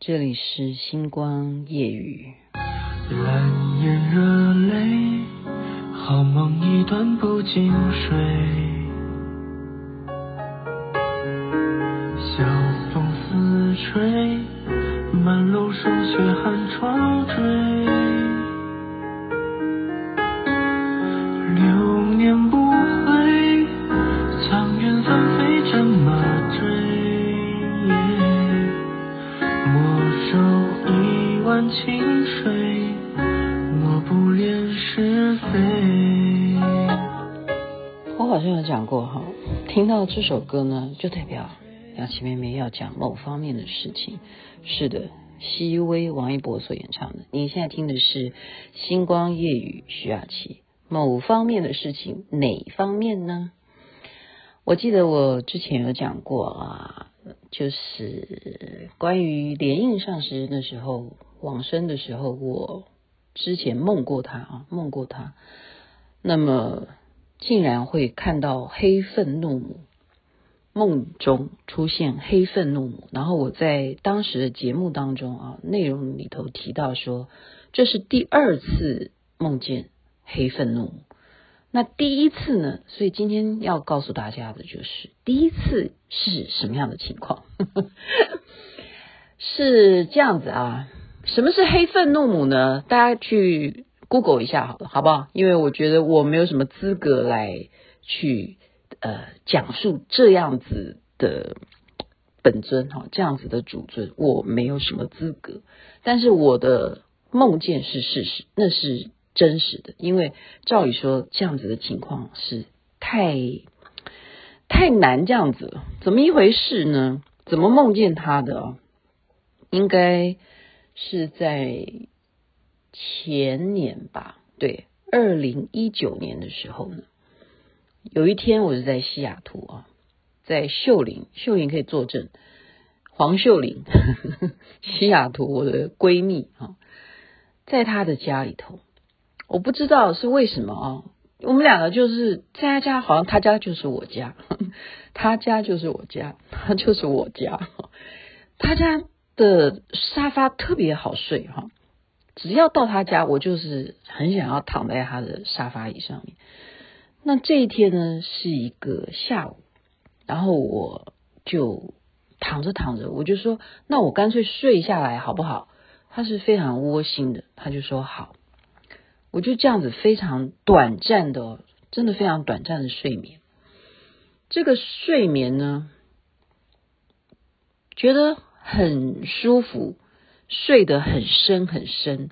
这里是星光夜雨。蓝眼热泪，好梦一段不经睡。听到这首歌呢，就代表雅琪妹妹要讲某方面的事情。是的，熹微王一博所演唱的。你现在听的是《星光夜雨》，徐雅琪。某方面的事情，哪方面呢？我记得我之前有讲过啊，就是关于莲印上师那时候往生的时候，我之前梦过他啊，梦过他。那么。竟然会看到黑愤怒母，梦中出现黑愤怒母，然后我在当时的节目当中啊，内容里头提到说，这是第二次梦见黑愤怒母。那第一次呢？所以今天要告诉大家的就是，第一次是什么样的情况？是这样子啊？什么是黑愤怒母呢？大家去。Google 一下好了，好不好？因为我觉得我没有什么资格来去呃讲述这样子的本尊哈，这样子的主尊，我没有什么资格。但是我的梦见是事实，那是真实的。因为照理说这样子的情况是太太难这样子，怎么一回事呢？怎么梦见他的？应该是在。前年吧，对，二零一九年的时候呢，有一天我是在西雅图啊，在秀林，秀林可以作证，黄秀玲，西雅图我的闺蜜啊，在她的家里头，我不知道是为什么啊，我们两个就是在她家，好像她家就是我家，她家就是我家，她就是我家，她家的沙发特别好睡哈。只要到他家，我就是很想要躺在他的沙发椅上面。那这一天呢，是一个下午，然后我就躺着躺着，我就说：“那我干脆睡下来好不好？”他是非常窝心的，他就说：“好。”我就这样子非常短暂的，真的非常短暂的睡眠。这个睡眠呢，觉得很舒服。睡得很深很深，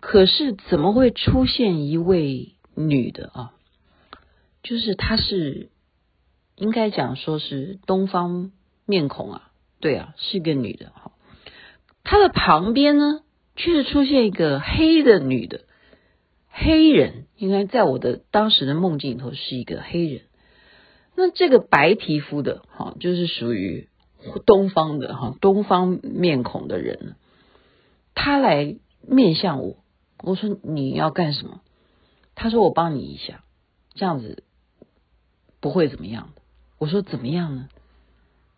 可是怎么会出现一位女的啊？就是她是应该讲说是东方面孔啊，对啊，是一个女的哈。她的旁边呢，却出现一个黑的女的，黑人应该在我的当时的梦境里头是一个黑人。那这个白皮肤的哈，就是属于东方的哈，东方面孔的人。他来面向我，我说你要干什么？他说我帮你一下，这样子不会怎么样的。我说怎么样呢？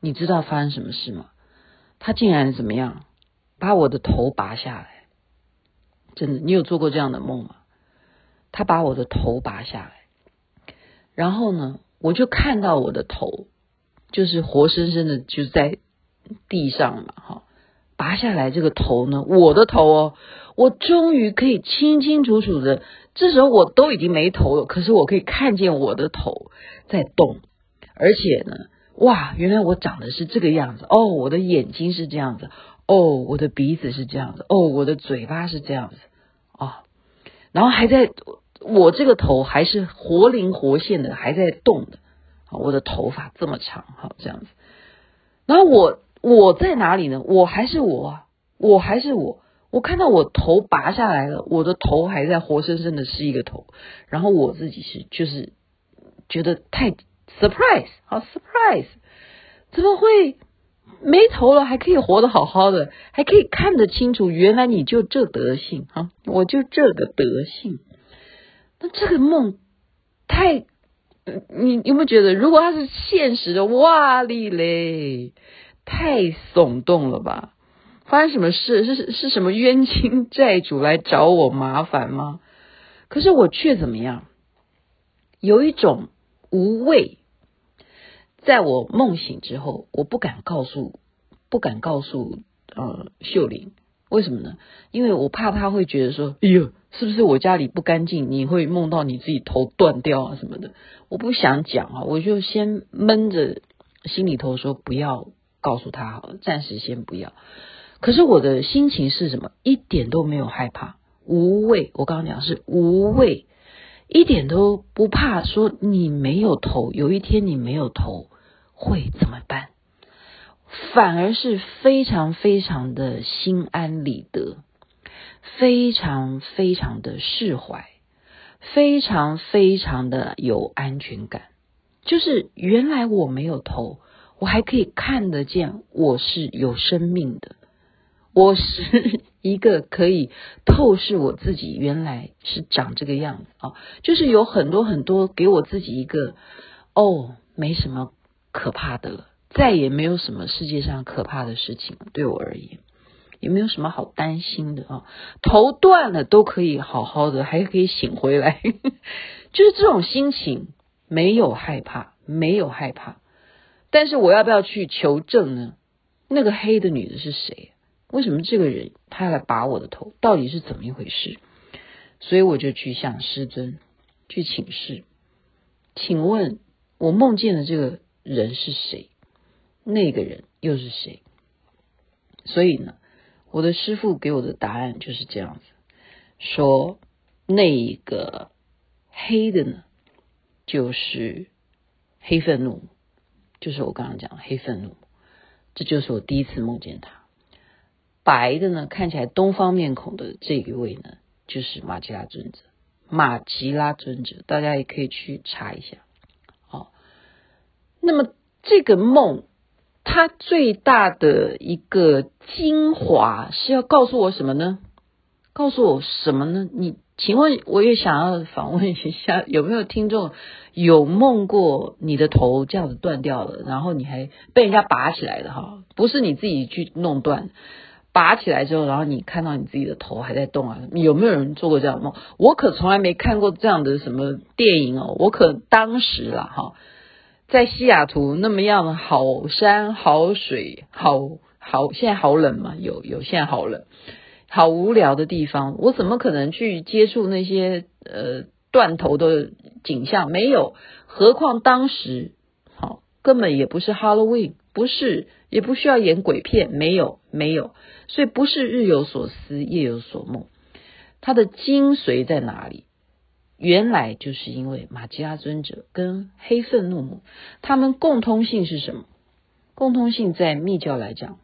你知道发生什么事吗？他竟然怎么样？把我的头拔下来，真的，你有做过这样的梦吗？他把我的头拔下来，然后呢，我就看到我的头就是活生生的就在地上嘛，哈。拔下来这个头呢，我的头哦，我终于可以清清楚楚的，这时候我都已经没头了，可是我可以看见我的头在动，而且呢，哇，原来我长得是这个样子。哦，我的眼睛是这样子。哦，我的鼻子是这样子。哦，我的嘴巴是这样子。哦，然后还在我这个头还是活灵活现的，还在动的，我的头发这么长，好这样子，然后我。我在哪里呢？我还是我啊，我还是我。我看到我头拔下来了，我的头还在活生生的是一个头，然后我自己是就是觉得太 surprise，好 surprise，怎么会没头了还可以活得好好的，还可以看得清楚？原来你就这德性啊，我就这个德性。那这个梦太，你有没有觉得，如果它是现实的，哇哩嘞！太耸动了吧！发生什么事？是是什么冤亲债主来找我麻烦吗？可是我却怎么样？有一种无畏，在我梦醒之后，我不敢告诉，不敢告诉呃秀玲，为什么呢？因为我怕她会觉得说，哎呦，是不是我家里不干净？你会梦到你自己头断掉啊什么的？我不想讲啊，我就先闷着心里头说不要告诉他好了，暂时先不要。可是我的心情是什么？一点都没有害怕，无畏。我刚刚讲是无畏，一点都不怕。说你没有头，有一天你没有头会怎么办？反而是非常非常的心安理得，非常非常的释怀，非常非常的有安全感。就是原来我没有头，我还可以看得见我是有生命的。我是一个可以透视我自己原来是长这个样子。啊，就是有很多很多给我自己一个哦，没什么可怕的了，再也没有什么世界上可怕的事情对我而言，也没有什么好担心的啊，头断了都可以好好的，还可以醒回来，就是这种心情，没有害怕，没有害怕，但是我要不要去求证呢？那个黑的女的是谁？为什么这个人他来拔我的头？到底是怎么一回事？所以我就去向师尊去请示，请问我梦见的这个人是谁？那个人又是谁？所以呢，我的师父给我的答案就是这样子：说那一个黑的呢，就是黑愤怒，就是我刚刚讲的黑愤怒，这就是我第一次梦见他。白的呢，看起来东方面孔的这一位呢，就是马吉拉尊者。马吉拉尊者，大家也可以去查一下。哦，那么这个梦，它最大的一个精华是要告诉我什么呢？告诉我什么呢？你请问，我也想要访问一下，有没有听众有梦过你的头这样子断掉了，然后你还被人家拔起来的哈？不是你自己去弄断。拔起来之后，然后你看到你自己的头还在动啊？有没有人做过这样的梦？我可从来没看过这样的什么电影哦。我可当时啦哈，在西雅图那么样的好山好水好好，现在好冷嘛？有有，现在好冷，好无聊的地方，我怎么可能去接触那些呃断头的景象？没有，何况当时好根本也不是 Halloween，不是。也不需要演鬼片，没有没有，所以不是日有所思夜有所梦，它的精髓在哪里？原来就是因为玛吉拉尊者跟黑愤怒母，他们共通性是什么？共通性在密教来讲，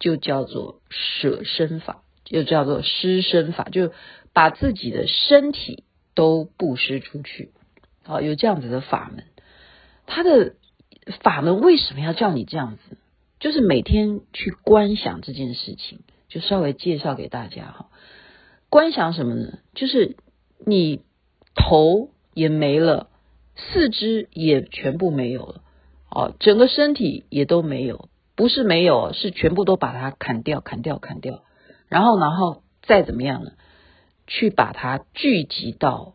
就叫做舍身法，就叫做施身法，就把自己的身体都布施出去，好，有这样子的法门。他的法门为什么要叫你这样子？就是每天去观想这件事情，就稍微介绍给大家哈。观想什么呢？就是你头也没了，四肢也全部没有了，哦，整个身体也都没有，不是没有，是全部都把它砍掉、砍掉、砍掉，然后，然后再怎么样呢？去把它聚集到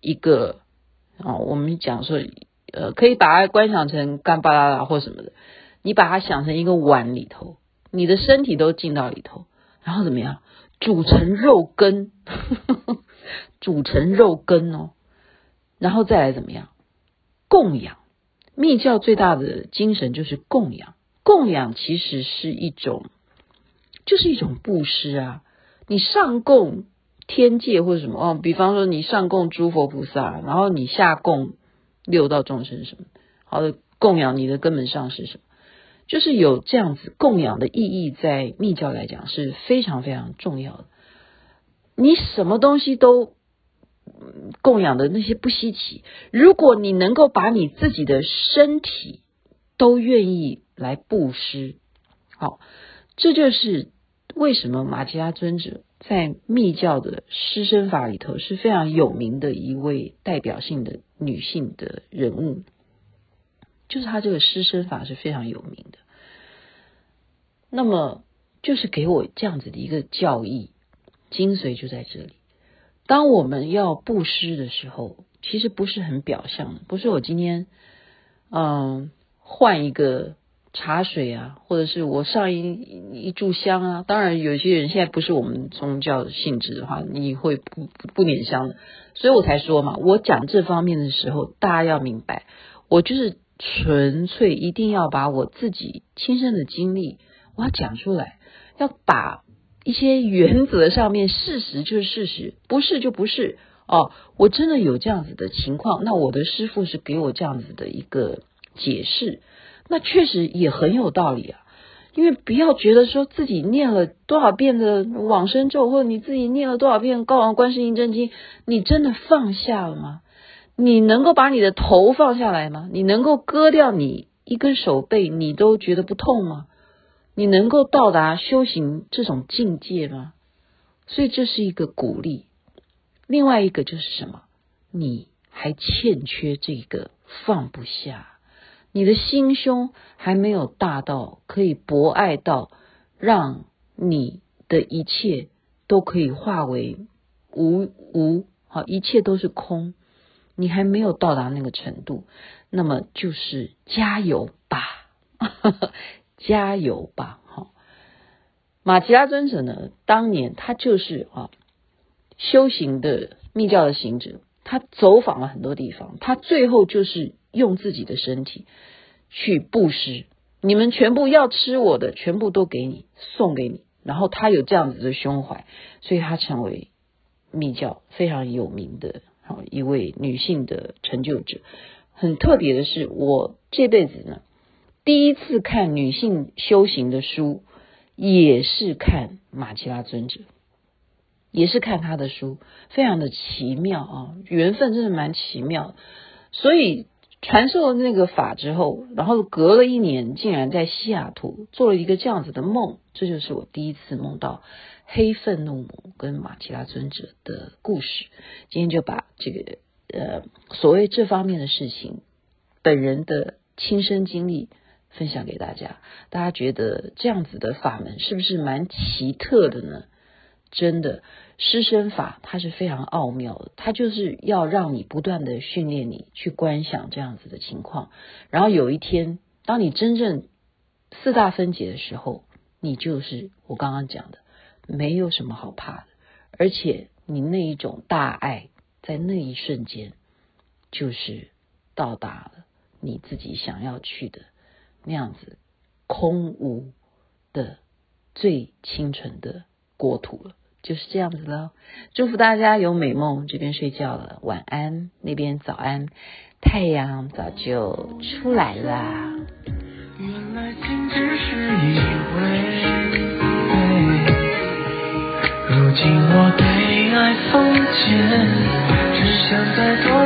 一个哦，我们讲说，呃，可以把它观想成干巴拉拉或什么的。你把它想成一个碗里头，你的身体都进到里头，然后怎么样？煮成肉羹，煮成肉羹哦，然后再来怎么样？供养。密教最大的精神就是供养，供养其实是一种，就是一种布施啊。你上供天界或者什么哦，比方说你上供诸佛菩萨，然后你下供六道众生什么，好的供养你的根本上是什么？就是有这样子供养的意义，在密教来讲是非常非常重要的。你什么东西都供养的那些不稀奇，如果你能够把你自己的身体都愿意来布施，好，这就是为什么玛吉拉尊者在密教的施身法里头是非常有名的一位代表性的女性的人物。就是他这个施身法是非常有名的。那么就是给我这样子的一个教义，精髓就在这里。当我们要布施的时候，其实不是很表象的，不是我今天嗯换一个茶水啊，或者是我上一一炷香啊。当然，有些人现在不是我们宗教性质的话，你会不不不点香的。所以我才说嘛，我讲这方面的时候，大家要明白，我就是纯粹一定要把我自己亲身的经历，我要讲出来，要把一些原则上面事实就是事实，不是就不是哦。我真的有这样子的情况，那我的师傅是给我这样子的一个解释，那确实也很有道理啊。因为不要觉得说自己念了多少遍的往生咒，或者你自己念了多少遍《高王观世音真经》，你真的放下了吗？你能够把你的头放下来吗？你能够割掉你一根手背，你都觉得不痛吗？你能够到达修行这种境界吗？所以这是一个鼓励。另外一个就是什么？你还欠缺这个放不下。你的心胸还没有大到可以博爱到，让你的一切都可以化为无无，好，一切都是空。你还没有到达那个程度，那么就是加油吧，加油吧，哈。马吉拉尊者呢，当年他就是啊，修行的密教的行者，他走访了很多地方，他最后就是。用自己的身体去布施，你们全部要吃我的，全部都给你，送给你。然后他有这样子的胸怀，所以他成为密教非常有名的啊一位女性的成就者。很特别的是，我这辈子呢，第一次看女性修行的书，也是看玛吉拉尊者，也是看他的书，非常的奇妙啊，缘分真的蛮奇妙，所以。传授了那个法之后，然后隔了一年，竟然在西雅图做了一个这样子的梦，这就是我第一次梦到黑愤怒母跟玛吉拉尊者的故事。今天就把这个呃所谓这方面的事情，本人的亲身经历分享给大家。大家觉得这样子的法门是不是蛮奇特的呢？真的。施身法它是非常奥妙的，它就是要让你不断的训练你去观想这样子的情况，然后有一天，当你真正四大分解的时候，你就是我刚刚讲的，没有什么好怕的，而且你那一种大爱，在那一瞬间，就是到达了你自己想要去的那样子空无的最清纯的国土了。就是这样子喽，祝福大家有美梦，这边睡觉了，晚安，那边早安，太阳早就出来啦。原来竟只是一回，如今我对爱放弃，只想再多